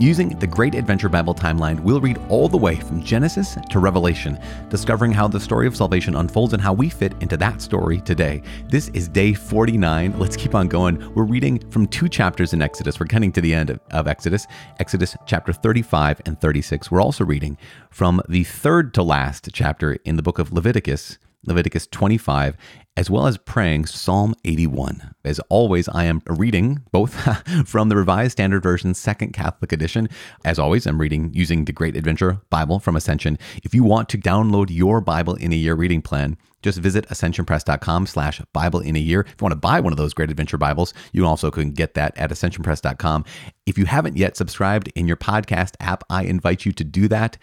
Using the Great Adventure Bible timeline, we'll read all the way from Genesis to Revelation, discovering how the story of salvation unfolds and how we fit into that story today. This is day 49. Let's keep on going. We're reading from two chapters in Exodus. We're getting to the end of, of Exodus, Exodus chapter 35 and 36. We're also reading from the third to last chapter in the book of Leviticus, Leviticus 25, as well as praying Psalm 81. As always, I am reading both from the Revised Standard Version, Second Catholic Edition. As always, I'm reading using the Great Adventure Bible from Ascension. If you want to download your Bible in a Year reading plan, just visit ascensionpress.com slash Bible in a year. If you want to buy one of those Great Adventure Bibles, you also can get that at ascensionpress.com. If you haven't yet subscribed in your podcast app, I invite you to do that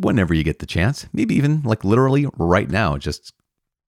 whenever you get the chance, maybe even like literally right now. Just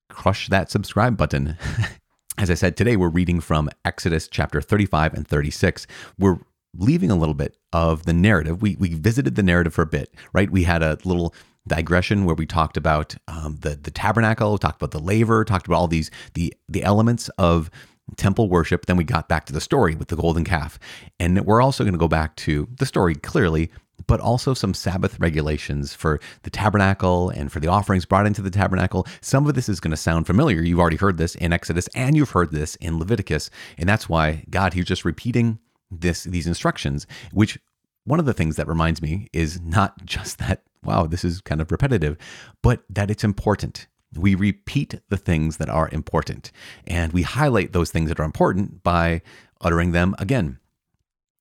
crush that subscribe button. As I said, today we're reading from Exodus chapter 35 and 36. We're leaving a little bit of the narrative. We, we visited the narrative for a bit, right? We had a little digression where we talked about um, the, the tabernacle, talked about the laver, talked about all these, the, the elements of temple worship. Then we got back to the story with the golden calf. And we're also going to go back to the story clearly, but also some Sabbath regulations for the tabernacle and for the offerings brought into the tabernacle. Some of this is going to sound familiar. You've already heard this in Exodus and you've heard this in Leviticus. And that's why God, He's just repeating this these instructions, which one of the things that reminds me is not just that, wow, this is kind of repetitive, but that it's important. We repeat the things that are important and we highlight those things that are important by uttering them again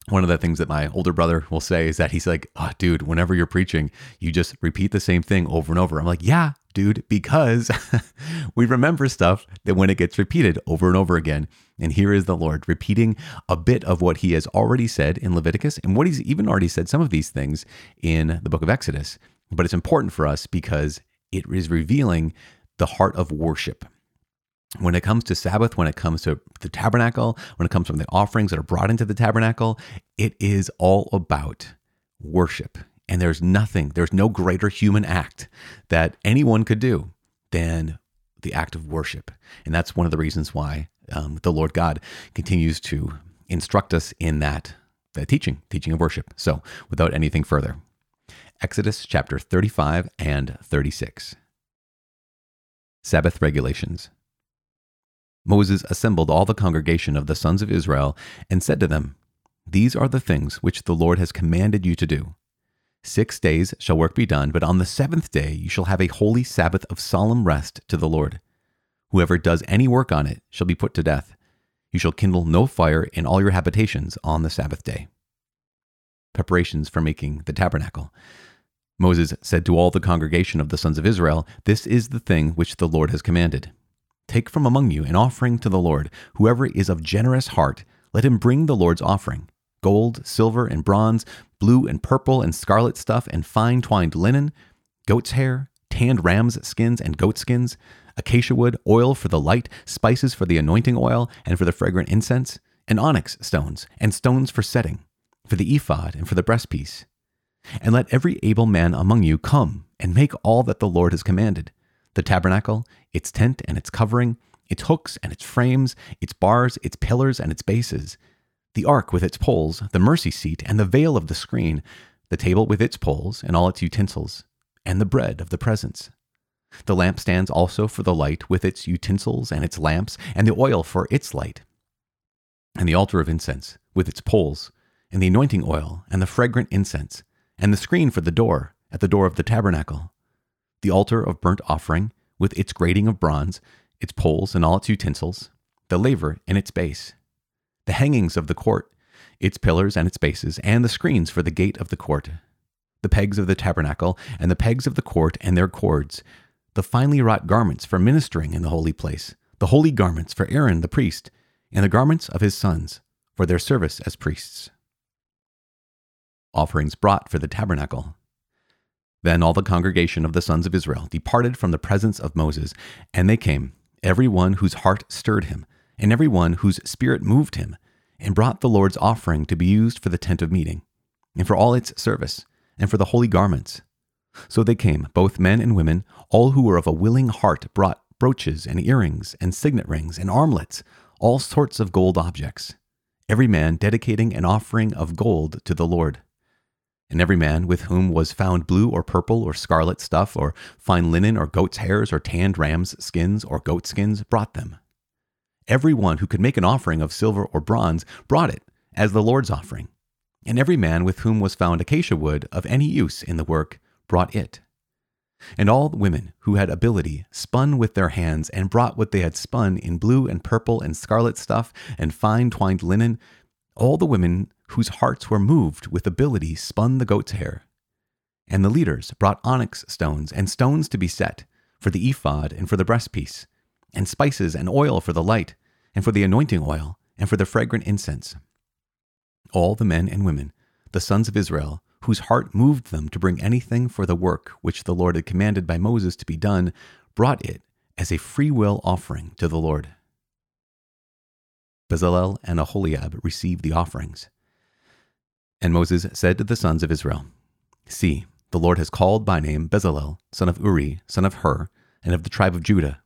one of the things that my older brother will say is that he's like, oh, dude, whenever you're preaching, you just repeat the same thing over and over. I'm like, yeah, dude, because we remember stuff that when it gets repeated over and over again. And here is the Lord repeating a bit of what he has already said in Leviticus and what he's even already said some of these things in the book of Exodus. But it's important for us because it is revealing the heart of worship when it comes to Sabbath, when it comes to the tabernacle, when it comes from the offerings that are brought into the tabernacle, it is all about worship. And there's nothing, there's no greater human act that anyone could do than the act of worship. And that's one of the reasons why um, the Lord God continues to instruct us in that, that teaching, teaching of worship. So without anything further, Exodus chapter 35 and 36. Sabbath regulations. Moses assembled all the congregation of the sons of Israel and said to them, These are the things which the Lord has commanded you to do. Six days shall work be done, but on the seventh day you shall have a holy Sabbath of solemn rest to the Lord. Whoever does any work on it shall be put to death. You shall kindle no fire in all your habitations on the Sabbath day. Preparations for making the tabernacle. Moses said to all the congregation of the sons of Israel, This is the thing which the Lord has commanded. Take from among you an offering to the Lord. Whoever is of generous heart, let him bring the Lord's offering gold, silver, and bronze, blue and purple and scarlet stuff, and fine twined linen, goat's hair, tanned ram's skins and goat skins, acacia wood, oil for the light, spices for the anointing oil and for the fragrant incense, and onyx stones, and stones for setting, for the ephod and for the breastpiece. And let every able man among you come and make all that the Lord has commanded the tabernacle, its tent and its covering, its hooks and its frames, its bars, its pillars and its bases, the ark with its poles, the mercy seat and the veil of the screen, the table with its poles and all its utensils, and the bread of the presence. The lampstands also for the light with its utensils and its lamps, and the oil for its light, and the altar of incense with its poles, and the anointing oil and the fragrant incense, and the screen for the door at the door of the tabernacle, the altar of burnt offering with its grating of bronze, its poles and all its utensils, the laver and its base, the hangings of the court, its pillars and its bases, and the screens for the gate of the court, the pegs of the tabernacle, and the pegs of the court and their cords, the finely wrought garments for ministering in the holy place, the holy garments for Aaron the priest, and the garments of his sons for their service as priests. Offerings brought for the tabernacle. Then all the congregation of the sons of Israel departed from the presence of Moses, and they came, every one whose heart stirred him, and every one whose spirit moved him, and brought the Lord's offering to be used for the tent of meeting, and for all its service, and for the holy garments. So they came, both men and women, all who were of a willing heart brought brooches and earrings and signet rings and armlets, all sorts of gold objects, every man dedicating an offering of gold to the Lord. And every man with whom was found blue or purple or scarlet stuff, or fine linen, or goat's hairs, or tanned ram's skins, or goat skins, brought them. Every one who could make an offering of silver or bronze brought it as the Lord's offering. And every man with whom was found acacia wood of any use in the work brought it. And all the women who had ability spun with their hands and brought what they had spun in blue and purple and scarlet stuff and fine twined linen. All the women whose hearts were moved with ability spun the goat's hair. And the leaders brought onyx stones and stones to be set for the ephod and for the breastpiece, and spices and oil for the light, and for the anointing oil, and for the fragrant incense. All the men and women, the sons of Israel, whose heart moved them to bring anything for the work which the Lord had commanded by Moses to be done, brought it as a free will offering to the Lord. Bezalel and Aholiab received the offerings. And Moses said to the sons of Israel, See, the Lord has called by name Bezalel, son of Uri, son of Hur, and of the tribe of Judah.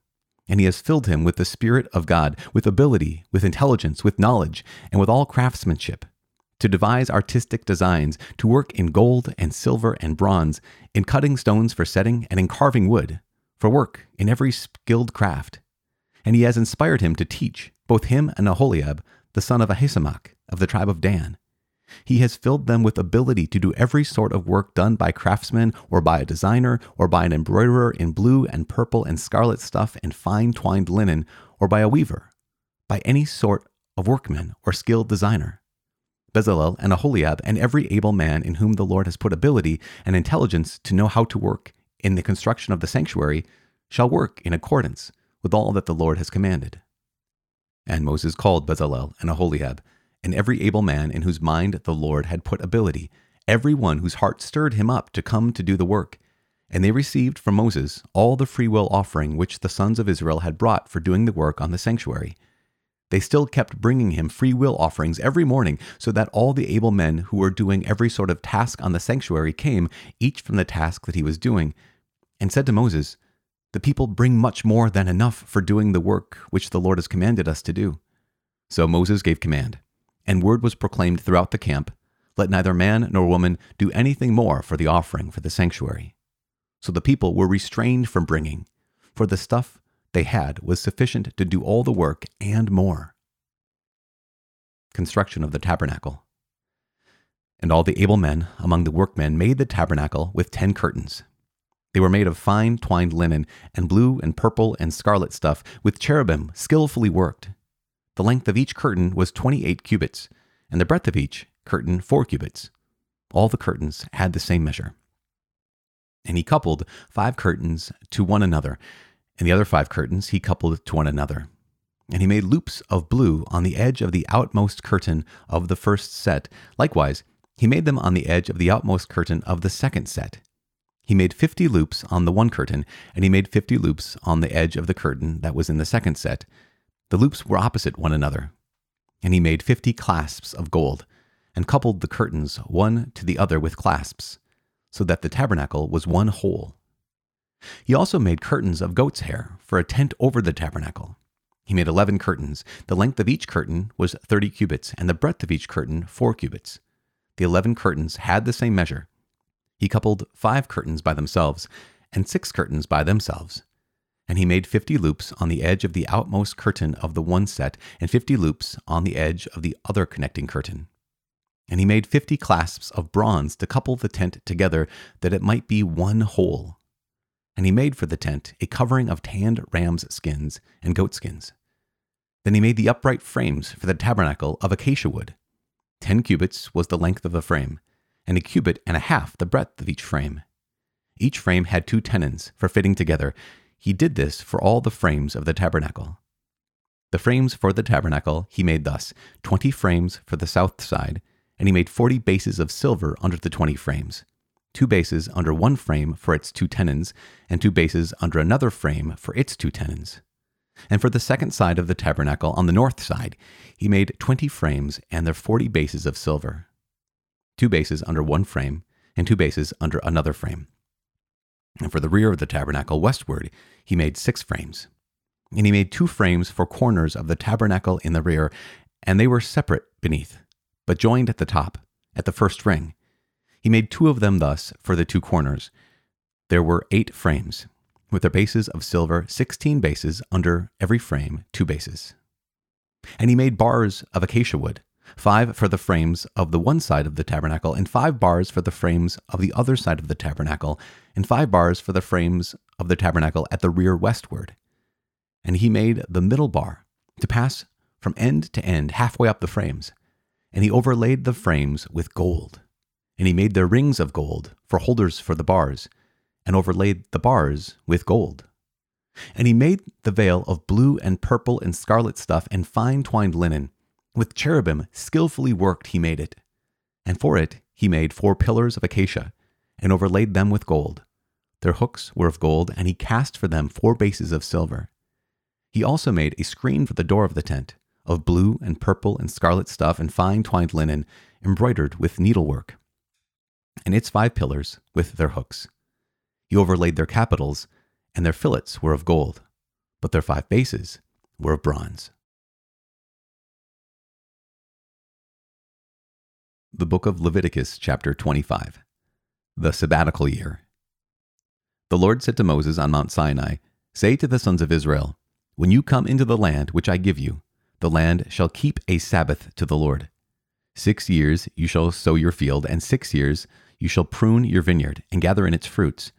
And he has filled him with the Spirit of God, with ability, with intelligence, with knowledge, and with all craftsmanship to devise artistic designs, to work in gold and silver and bronze, in cutting stones for setting, and in carving wood, for work in every skilled craft. And he has inspired him to teach, both him and Aholiab, the son of Ahisamach, of the tribe of Dan. He has filled them with ability to do every sort of work done by craftsmen, or by a designer, or by an embroiderer in blue and purple and scarlet stuff and fine twined linen, or by a weaver, by any sort of workman or skilled designer. Bezalel, and Aholiab, and every able man in whom the Lord has put ability and intelligence to know how to work in the construction of the sanctuary, shall work in accordance with all that the Lord has commanded. And Moses called Bezalel and Aholiab, and every able man in whose mind the Lord had put ability, every one whose heart stirred him up to come to do the work. And they received from Moses all the freewill offering which the sons of Israel had brought for doing the work on the sanctuary they still kept bringing him free will offerings every morning, so that all the able men who were doing every sort of task on the sanctuary came, each from the task that he was doing, and said to Moses, The people bring much more than enough for doing the work which the Lord has commanded us to do. So Moses gave command, and word was proclaimed throughout the camp Let neither man nor woman do anything more for the offering for the sanctuary. So the people were restrained from bringing, for the stuff they had was sufficient to do all the work and more. Construction of the tabernacle. And all the able men among the workmen made the tabernacle with ten curtains. They were made of fine twined linen, and blue and purple and scarlet stuff, with cherubim skillfully worked. The length of each curtain was twenty eight cubits, and the breadth of each curtain four cubits. All the curtains had the same measure. And he coupled five curtains to one another, and the other five curtains he coupled to one another. And he made loops of blue on the edge of the outmost curtain of the first set. Likewise, he made them on the edge of the outmost curtain of the second set. He made fifty loops on the one curtain, and he made fifty loops on the edge of the curtain that was in the second set. The loops were opposite one another. And he made fifty clasps of gold, and coupled the curtains one to the other with clasps, so that the tabernacle was one whole. He also made curtains of goat's hair for a tent over the tabernacle. He made eleven curtains. The length of each curtain was thirty cubits, and the breadth of each curtain four cubits. The eleven curtains had the same measure. He coupled five curtains by themselves, and six curtains by themselves. And he made fifty loops on the edge of the outmost curtain of the one set, and fifty loops on the edge of the other connecting curtain. And he made fifty clasps of bronze to couple the tent together, that it might be one whole and he made for the tent a covering of tanned ram's skins and goat skins. Then he made the upright frames for the tabernacle of acacia wood. Ten cubits was the length of the frame, and a cubit and a half the breadth of each frame. Each frame had two tenons for fitting together. He did this for all the frames of the tabernacle. The frames for the tabernacle he made thus twenty frames for the south side, and he made forty bases of silver under the twenty frames two bases under one frame for its two tenons, and two bases under another frame for its two tenons. And for the second side of the tabernacle on the north side, he made twenty frames and their forty bases of silver. Two bases under one frame, and two bases under another frame. And for the rear of the tabernacle westward, he made six frames. And he made two frames for corners of the tabernacle in the rear, and they were separate beneath, but joined at the top, at the first ring. He made two of them thus for the two corners. There were eight frames, with their bases of silver, sixteen bases under every frame, two bases. And he made bars of acacia wood, five for the frames of the one side of the tabernacle, and five bars for the frames of the other side of the tabernacle, and five bars for the frames of the tabernacle at the rear westward. And he made the middle bar to pass from end to end halfway up the frames. And he overlaid the frames with gold. And he made their rings of gold for holders for the bars, and overlaid the bars with gold. And he made the veil of blue and purple and scarlet stuff and fine twined linen. With cherubim skillfully worked he made it. And for it he made four pillars of acacia, and overlaid them with gold. Their hooks were of gold, and he cast for them four bases of silver. He also made a screen for the door of the tent, of blue and purple and scarlet stuff and fine twined linen, embroidered with needlework. And its five pillars with their hooks. He overlaid their capitals, and their fillets were of gold, but their five bases were of bronze. The book of Leviticus, chapter 25. The sabbatical year. The Lord said to Moses on Mount Sinai, Say to the sons of Israel, When you come into the land which I give you, the land shall keep a Sabbath to the Lord. Six years you shall sow your field, and six years you shall prune your vineyard, and gather in its fruits.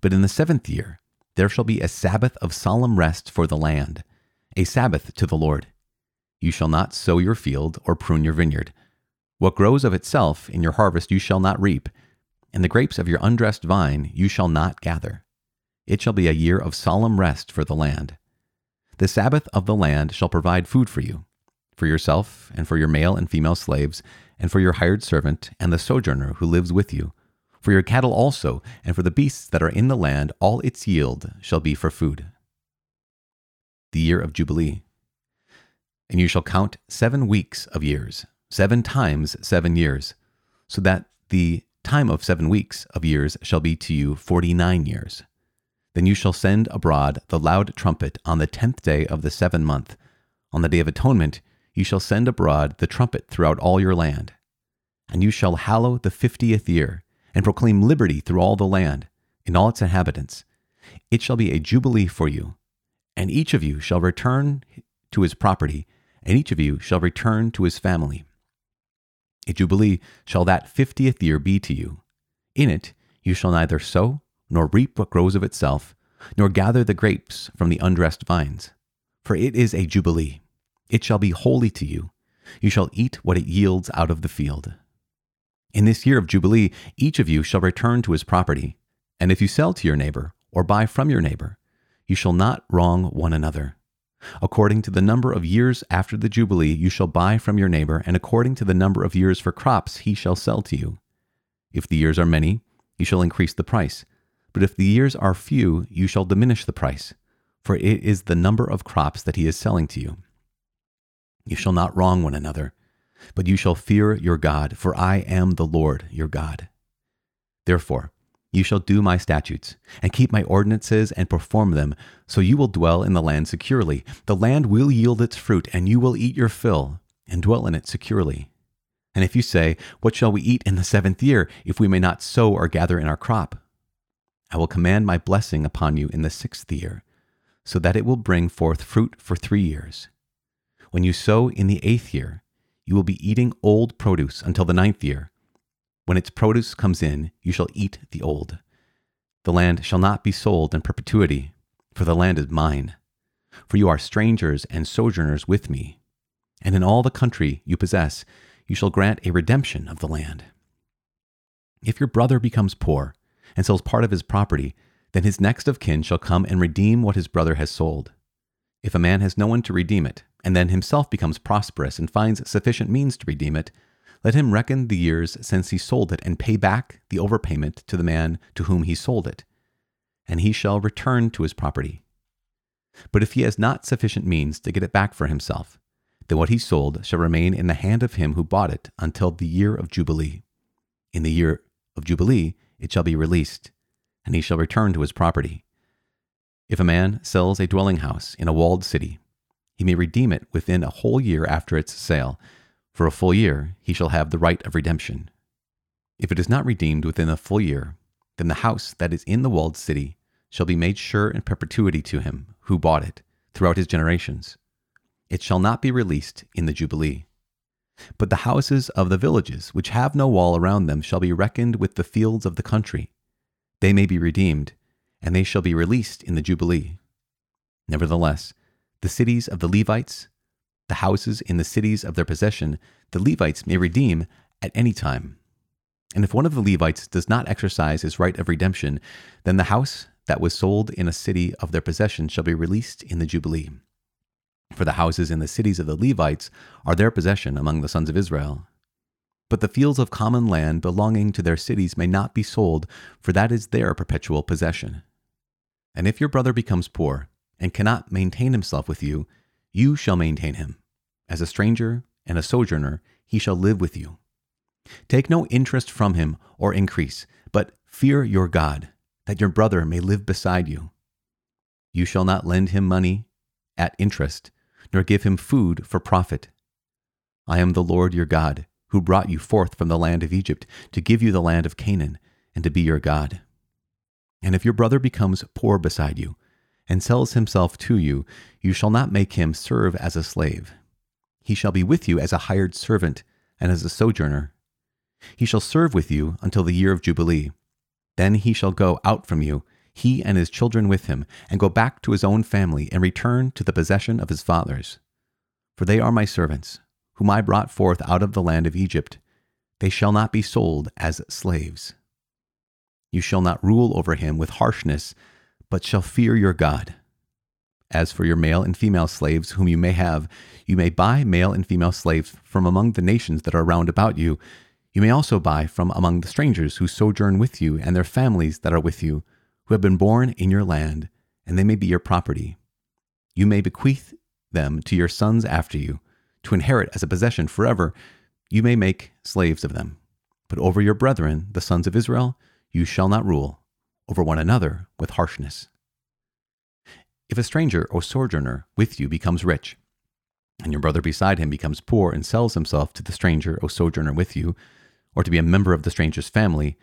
But in the seventh year there shall be a Sabbath of solemn rest for the land, a Sabbath to the Lord. You shall not sow your field or prune your vineyard. What grows of itself in your harvest you shall not reap, and the grapes of your undressed vine you shall not gather. It shall be a year of solemn rest for the land. The Sabbath of the land shall provide food for you, for yourself, and for your male and female slaves, and for your hired servant, and the sojourner who lives with you. For your cattle also, and for the beasts that are in the land, all its yield shall be for food. The year of Jubilee. And you shall count seven weeks of years, seven times seven years, so that the time of seven weeks of years shall be to you forty nine years. Then you shall send abroad the loud trumpet on the tenth day of the seventh month. On the day of atonement, you shall send abroad the trumpet throughout all your land. And you shall hallow the fiftieth year, and proclaim liberty through all the land, in all its inhabitants. It shall be a jubilee for you, and each of you shall return to his property, and each of you shall return to his family. A jubilee shall that fiftieth year be to you. In it you shall neither sow nor reap what grows of itself, nor gather the grapes from the undressed vines. For it is a jubilee. It shall be holy to you. You shall eat what it yields out of the field. In this year of Jubilee, each of you shall return to his property. And if you sell to your neighbor, or buy from your neighbor, you shall not wrong one another. According to the number of years after the Jubilee, you shall buy from your neighbor, and according to the number of years for crops, he shall sell to you. If the years are many, you shall increase the price. But if the years are few, you shall diminish the price, for it is the number of crops that he is selling to you. You shall not wrong one another, but you shall fear your God, for I am the Lord your God. Therefore, you shall do my statutes, and keep my ordinances, and perform them, so you will dwell in the land securely. The land will yield its fruit, and you will eat your fill, and dwell in it securely. And if you say, What shall we eat in the seventh year, if we may not sow or gather in our crop? I will command my blessing upon you in the sixth year, so that it will bring forth fruit for three years. When you sow in the eighth year, you will be eating old produce until the ninth year. When its produce comes in, you shall eat the old. The land shall not be sold in perpetuity, for the land is mine. For you are strangers and sojourners with me. And in all the country you possess, you shall grant a redemption of the land. If your brother becomes poor, and sells part of his property, then his next of kin shall come and redeem what his brother has sold. If a man has no one to redeem it, and then himself becomes prosperous and finds sufficient means to redeem it, let him reckon the years since he sold it and pay back the overpayment to the man to whom he sold it, and he shall return to his property. But if he has not sufficient means to get it back for himself, then what he sold shall remain in the hand of him who bought it until the year of Jubilee. In the year of Jubilee, it shall be released. and he shall return to his property. If a man sells a dwelling house in a walled city, he may redeem it within a whole year after its sale. For a full year he shall have the right of redemption. If it is not redeemed within a full year, then the house that is in the walled city shall be made sure in perpetuity to him who bought it throughout his generations. It shall not be released in the Jubilee. But the houses of the villages, which have no wall around them, shall be reckoned with the fields of the country. They may be redeemed, and they shall be released in the Jubilee. Nevertheless, the cities of the Levites, the houses in the cities of their possession, the Levites may redeem at any time. And if one of the Levites does not exercise his right of redemption, then the house that was sold in a city of their possession shall be released in the Jubilee. For the houses in the cities of the Levites are their possession among the sons of Israel. But the fields of common land belonging to their cities may not be sold, for that is their perpetual possession. And if your brother becomes poor, and cannot maintain himself with you, you shall maintain him. As a stranger and a sojourner, he shall live with you. Take no interest from him or increase, but fear your God, that your brother may live beside you. You shall not lend him money at interest, nor give him food for profit. I am the Lord your God, who brought you forth from the land of Egypt to give you the land of Canaan, and to be your God. And if your brother becomes poor beside you, and sells himself to you, you shall not make him serve as a slave. He shall be with you as a hired servant and as a sojourner. He shall serve with you until the year of Jubilee. Then he shall go out from you, he and his children with him, and go back to his own family and return to the possession of his fathers. For they are my servants, whom I brought forth out of the land of Egypt. They shall not be sold as slaves. You shall not rule over him with harshness, but shall fear your God. As for your male and female slaves whom you may have, you may buy male and female slaves from among the nations that are round about you, you may also buy from among the strangers who sojourn with you and their families that are with you, who have been born in your land, and they may be your property. You may bequeath them to your sons after you, to inherit as a possession forever. You may make slaves of them. But over your brethren, the sons of Israel, you shall not rule, over one another with harshness. If a stranger or sojourner with you becomes rich, and your brother beside him becomes poor and sells himself to the stranger or sojourner with you, or to be a member of the stranger's family,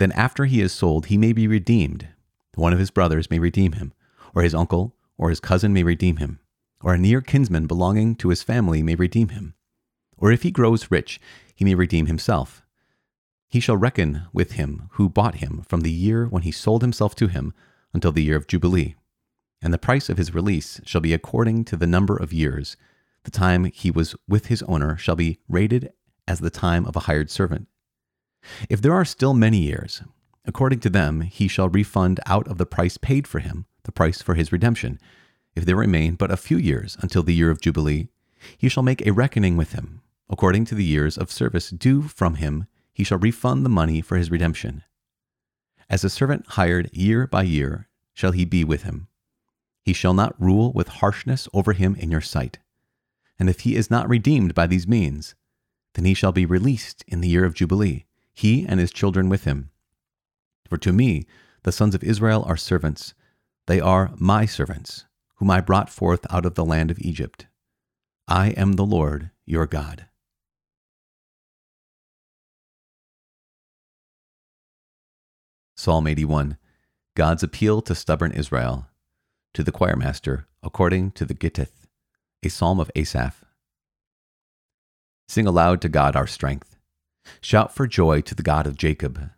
then after he is sold, he may be redeemed. One of his brothers may redeem him, or his uncle or his cousin may redeem him, or a near kinsman belonging to his family may redeem him. Or if he grows rich, he may redeem himself. He shall reckon with him who bought him from the year when he sold himself to him until the year of Jubilee. And the price of his release shall be according to the number of years. The time he was with his owner shall be rated as the time of a hired servant. If there are still many years, according to them, he shall refund out of the price paid for him the price for his redemption. If there remain but a few years until the year of Jubilee, he shall make a reckoning with him. According to the years of service due from him, he shall refund the money for his redemption. As a servant hired year by year shall he be with him. He shall not rule with harshness over him in your sight. And if he is not redeemed by these means, then he shall be released in the year of Jubilee, he and his children with him. For to me, the sons of Israel are servants. They are my servants, whom I brought forth out of the land of Egypt. I am the Lord your God. Psalm 81 God's appeal to stubborn Israel, to the choirmaster, according to the Gittith, a psalm of Asaph. Sing aloud to God our strength. Shout for joy to the God of Jacob.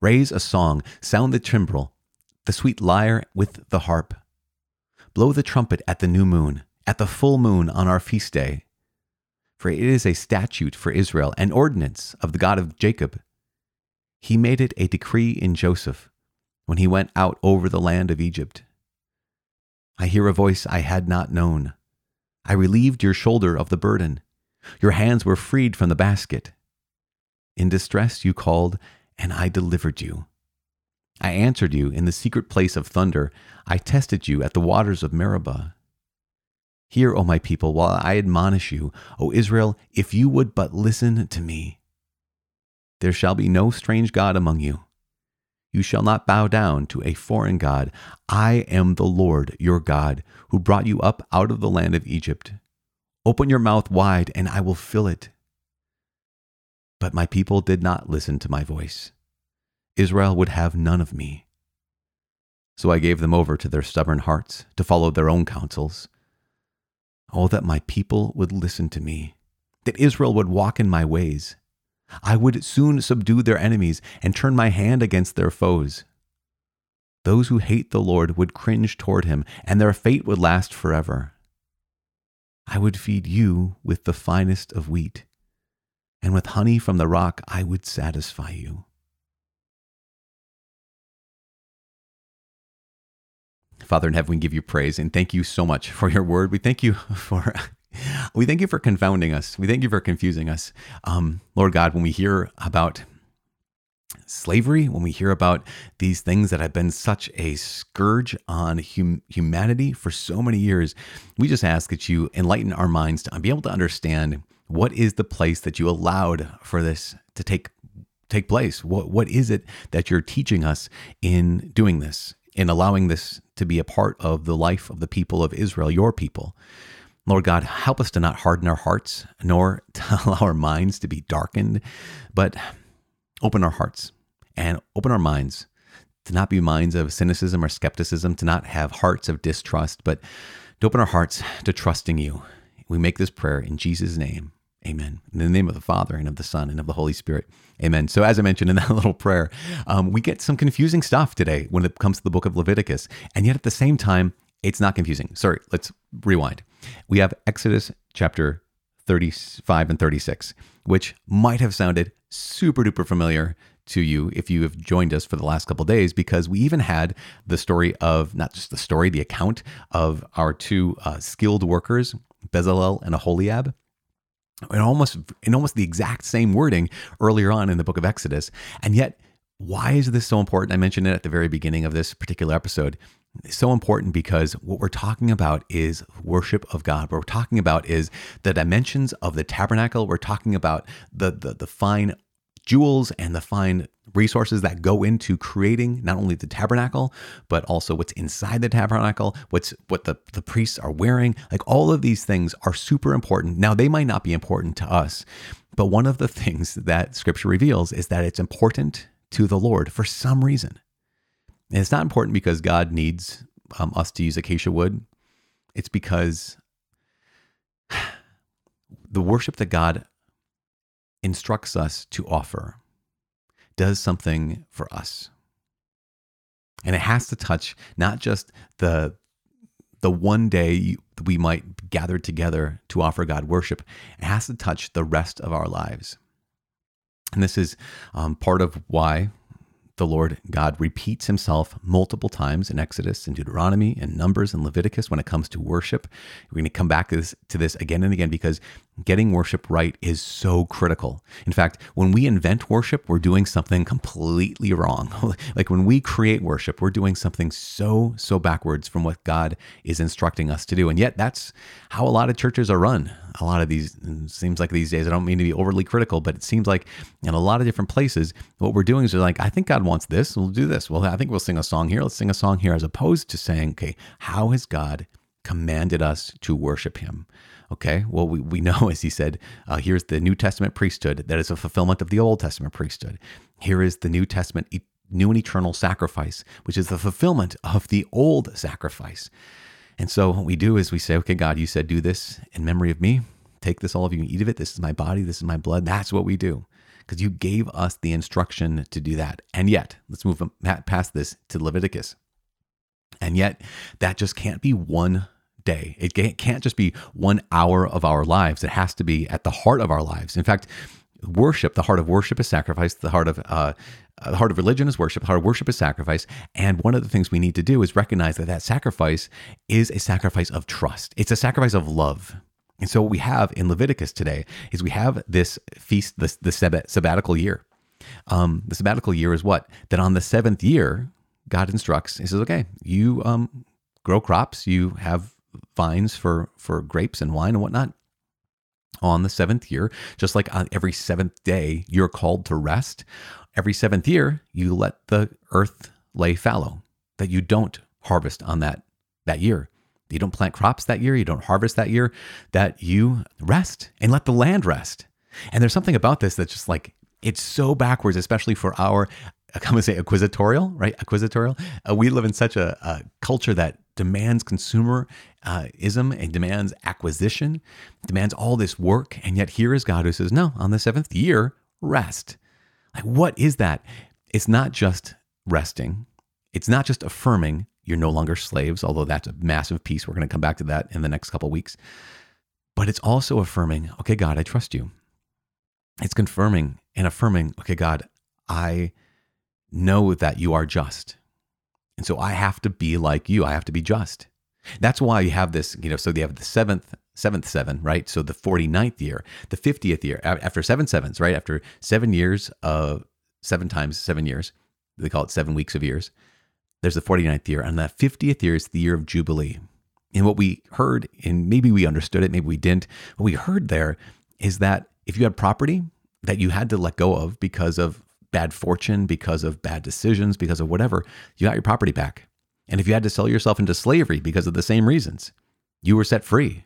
Raise a song, sound the timbrel, the sweet lyre with the harp. Blow the trumpet at the new moon, at the full moon on our feast day. For it is a statute for Israel, an ordinance of the God of Jacob. He made it a decree in Joseph when he went out over the land of Egypt. I hear a voice I had not known. I relieved your shoulder of the burden. Your hands were freed from the basket. In distress you called, and I delivered you. I answered you in the secret place of thunder. I tested you at the waters of Meribah. Hear, O my people, while I admonish you, O Israel, if you would but listen to me. There shall be no strange God among you. You shall not bow down to a foreign God. I am the Lord your God, who brought you up out of the land of Egypt. Open your mouth wide, and I will fill it. But my people did not listen to my voice. Israel would have none of me. So I gave them over to their stubborn hearts to follow their own counsels. Oh, that my people would listen to me, that Israel would walk in my ways. I would soon subdue their enemies and turn my hand against their foes. Those who hate the Lord would cringe toward him, and their fate would last forever. I would feed you with the finest of wheat, and with honey from the rock I would satisfy you. Father in heaven, we give you praise and thank you so much for your word. We thank you for we thank you for confounding us. We thank you for confusing us. Um, Lord God, when we hear about slavery, when we hear about these things that have been such a scourge on hum- humanity for so many years, we just ask that you enlighten our minds to be able to understand what is the place that you allowed for this to take take place. What what is it that you're teaching us in doing this, in allowing this to be a part of the life of the people of Israel, your people? Lord God, help us to not harden our hearts, nor to allow our minds to be darkened, but open our hearts and open our minds to not be minds of cynicism or skepticism, to not have hearts of distrust, but to open our hearts to trusting you. We make this prayer in Jesus' name. Amen. In the name of the Father and of the Son and of the Holy Spirit. Amen. So, as I mentioned in that little prayer, um, we get some confusing stuff today when it comes to the book of Leviticus. And yet, at the same time, it's not confusing. Sorry, let's rewind. We have Exodus chapter 35 and 36, which might have sounded super duper familiar to you if you have joined us for the last couple days, because we even had the story of not just the story, the account of our two uh, skilled workers, Bezalel and Aholiab. In almost in almost the exact same wording earlier on in the book of Exodus. And yet, why is this so important? I mentioned it at the very beginning of this particular episode so important because what we're talking about is worship of God. What we're talking about is the dimensions of the tabernacle. We're talking about the, the, the fine jewels and the fine resources that go into creating not only the tabernacle but also what's inside the tabernacle what's what the, the priests are wearing like all of these things are super important now they might not be important to us but one of the things that scripture reveals is that it's important to the lord for some reason and it's not important because God needs um, us to use acacia wood. It's because the worship that God instructs us to offer does something for us. And it has to touch not just the the one day we might gather together to offer God worship. It has to touch the rest of our lives. And this is um, part of why the Lord God repeats himself multiple times in Exodus and Deuteronomy and Numbers and Leviticus when it comes to worship. We're going to come back to this, to this again and again because getting worship right is so critical. In fact, when we invent worship, we're doing something completely wrong. like when we create worship, we're doing something so, so backwards from what God is instructing us to do. And yet, that's how a lot of churches are run. A lot of these, mm, seems like these days, I don't mean to be overly critical, but it seems like in a lot of different places, what we're doing is we're like, I think God wants this, we'll do this. Well, I think we'll sing a song here, let's sing a song here, as opposed to saying, okay, how has God commanded us to worship him? Okay, well, we, we know, as he said, uh, here's the New Testament priesthood that is a fulfillment of the Old Testament priesthood. Here is the New Testament, new and eternal sacrifice, which is the fulfillment of the old sacrifice. And so what we do is we say, okay, God, you said, do this in memory of me. Take this, all of you, and eat of it. This is my body. This is my blood. That's what we do because you gave us the instruction to do that. And yet, let's move past this to Leviticus. And yet, that just can't be one day. It can't just be one hour of our lives. It has to be at the heart of our lives. In fact, worship, the heart of worship is sacrifice. The heart of uh, the heart of religion is worship. The heart of worship is sacrifice. And one of the things we need to do is recognize that that sacrifice is a sacrifice of trust. It's a sacrifice of love. And so what we have in Leviticus today is we have this feast, this the sabbatical year. Um, the sabbatical year is what? That on the seventh year, God instructs. He says, "Okay, you um, grow crops. You have vines for for grapes and wine and whatnot on the seventh year just like on every seventh day you're called to rest every seventh year, you let the earth lay fallow, that you don't harvest on that, that year. You don't plant crops that year, you don't harvest that year, that you rest and let the land rest. And there's something about this that's just like, it's so backwards, especially for our, I'm to say acquisitorial, right? Acquisitorial. Uh, we live in such a, a culture that demands consumerism uh, and demands acquisition, demands all this work. And yet here is God who says, no, on the seventh year, rest. Like, what is that? It's not just resting, it's not just affirming you're no longer slaves, although that's a massive piece. We're going to come back to that in the next couple weeks. But it's also affirming, okay, God, I trust you. It's confirming and affirming, okay, God, I know that you are just. And so I have to be like you. I have to be just. That's why you have this, you know, so they have the seventh, seventh seven, right? So the 49th year, the 50th year, after seven sevens, right? After seven years of seven times seven years, they call it seven weeks of years there's the 49th year, and that 50th year is the year of Jubilee. And what we heard, and maybe we understood it, maybe we didn't, what we heard there is that if you had property that you had to let go of because of bad fortune, because of bad decisions, because of whatever, you got your property back. And if you had to sell yourself into slavery because of the same reasons, you were set free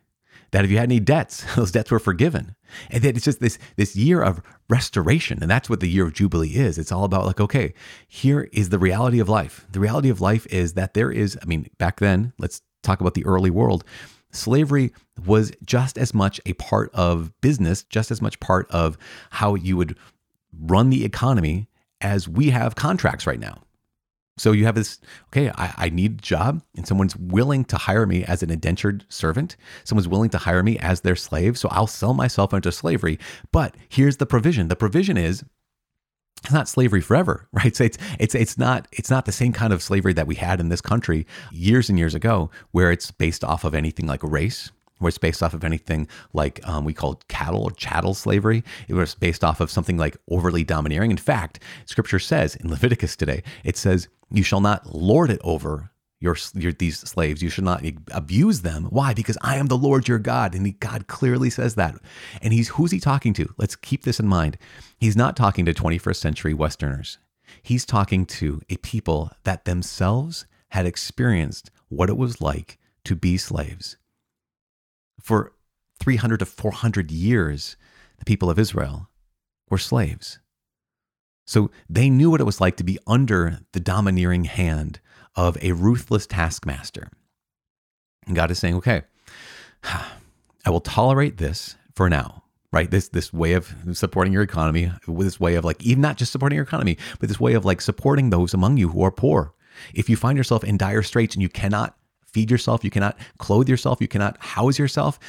that if you had any debts, those debts were forgiven. And that it's just this, this year of restoration. And that's what the year of Jubilee is. It's all about like, okay, here is the reality of life. The reality of life is that there is, I mean, back then, let's talk about the early world. Slavery was just as much a part of business, just as much part of how you would run the economy as we have contracts right now. So you have this, okay, I, I, need a job and someone's willing to hire me as an indentured servant. Someone's willing to hire me as their slave. So I'll sell myself into slavery. But here's the provision. The provision is it's not slavery forever, right? So it's it's it's not it's not the same kind of slavery that we had in this country years and years ago, where it's based off of anything like race, it's based off of anything like um, we call cattle or chattel slavery. It was based off of something like overly domineering. In fact, Scripture says in Leviticus today, it says, "You shall not lord it over." Your, your, these slaves. You should not abuse them. Why? Because i am the lord your god and he, god clearly says that. And he's who's he talking to? Let's keep this in mind. He's not talking to 21st century westerners. He's talking to a people that themselves had experienced what it was like to be slaves for 300 to 400 years, the people of Israel were slaves. So they knew what it was like to be under the domineering hand of a ruthless taskmaster. And God is saying, okay, I will tolerate this for now, right? This this way of supporting your economy, with this way of like even not just supporting your economy, but this way of like supporting those among you who are poor. If you find yourself in dire straits and you cannot feed yourself, you cannot clothe yourself, you cannot house yourself,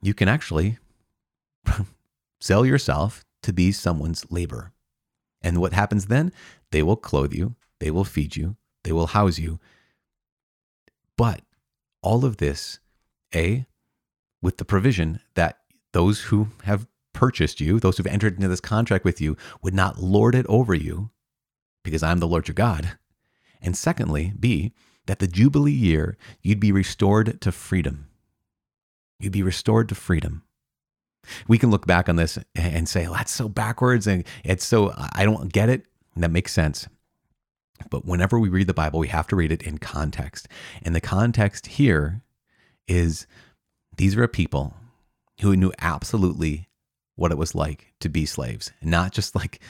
you can actually sell yourself to be someone's labor. And what happens then? They will clothe you, they will feed you, they will house you. But all of this, A, with the provision that those who have purchased you, those who've entered into this contract with you, would not lord it over you because I'm the Lord your God. And secondly, B, that the Jubilee year you'd be restored to freedom. You'd be restored to freedom. We can look back on this and say, well, that's so backwards and it's so, I don't get it. And that makes sense. But whenever we read the Bible, we have to read it in context. And the context here is these are a people who knew absolutely what it was like to be slaves, not just like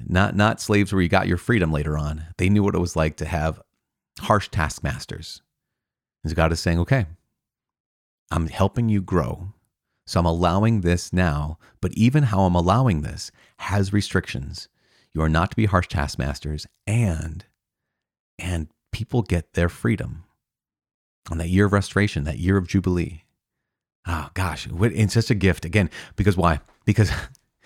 not not slaves where you got your freedom later on. They knew what it was like to have harsh taskmasters. And God is saying, okay, I'm helping you grow. So I'm allowing this now, but even how I'm allowing this has restrictions. You are not to be harsh taskmasters and and people get their freedom on that year of restoration, that year of jubilee. Oh gosh, it's such a gift again because why? Because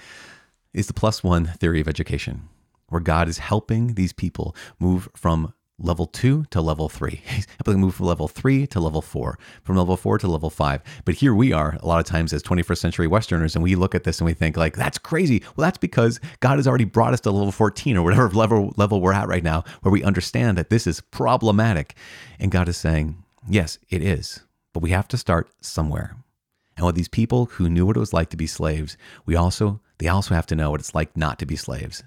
it's the plus one theory of education where God is helping these people move from level two to level three. Helping move from level three to level four, from level four to level five. But here we are a lot of times as 21st century Westerners, and we look at this and we think like, that's crazy. Well, that's because God has already brought us to level 14 or whatever level level we're at right now, where we understand that this is problematic. And God is saying, yes, it is, but we have to start somewhere. And with these people who knew what it was like to be slaves, we also they also have to know what it's like not to be slaves.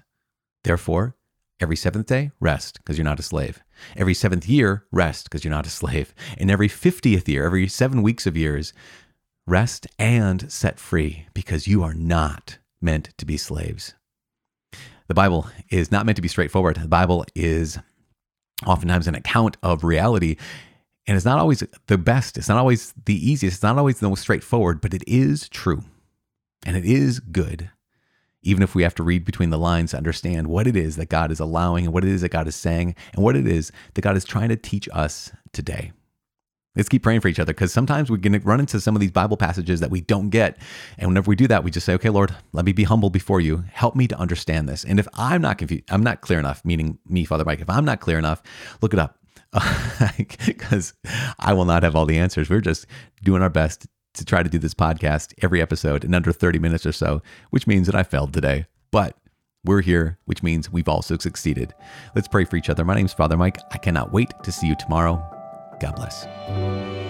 Therefore, Every seventh day, rest because you're not a slave. Every seventh year, rest because you're not a slave. And every 50th year, every seven weeks of years, rest and set free because you are not meant to be slaves. The Bible is not meant to be straightforward. The Bible is oftentimes an account of reality. And it's not always the best, it's not always the easiest, it's not always the most straightforward, but it is true. And it is good even if we have to read between the lines to understand what it is that God is allowing and what it is that God is saying and what it is that God is trying to teach us today. Let's keep praying for each other because sometimes we can run into some of these Bible passages that we don't get. And whenever we do that, we just say, okay, Lord, let me be humble before you. Help me to understand this. And if I'm not confused, I'm not clear enough, meaning me, Father Mike, if I'm not clear enough, look it up because I will not have all the answers. We're just doing our best to try to do this podcast every episode in under 30 minutes or so, which means that I failed today. But we're here, which means we've also succeeded. Let's pray for each other. My name is Father Mike. I cannot wait to see you tomorrow. God bless.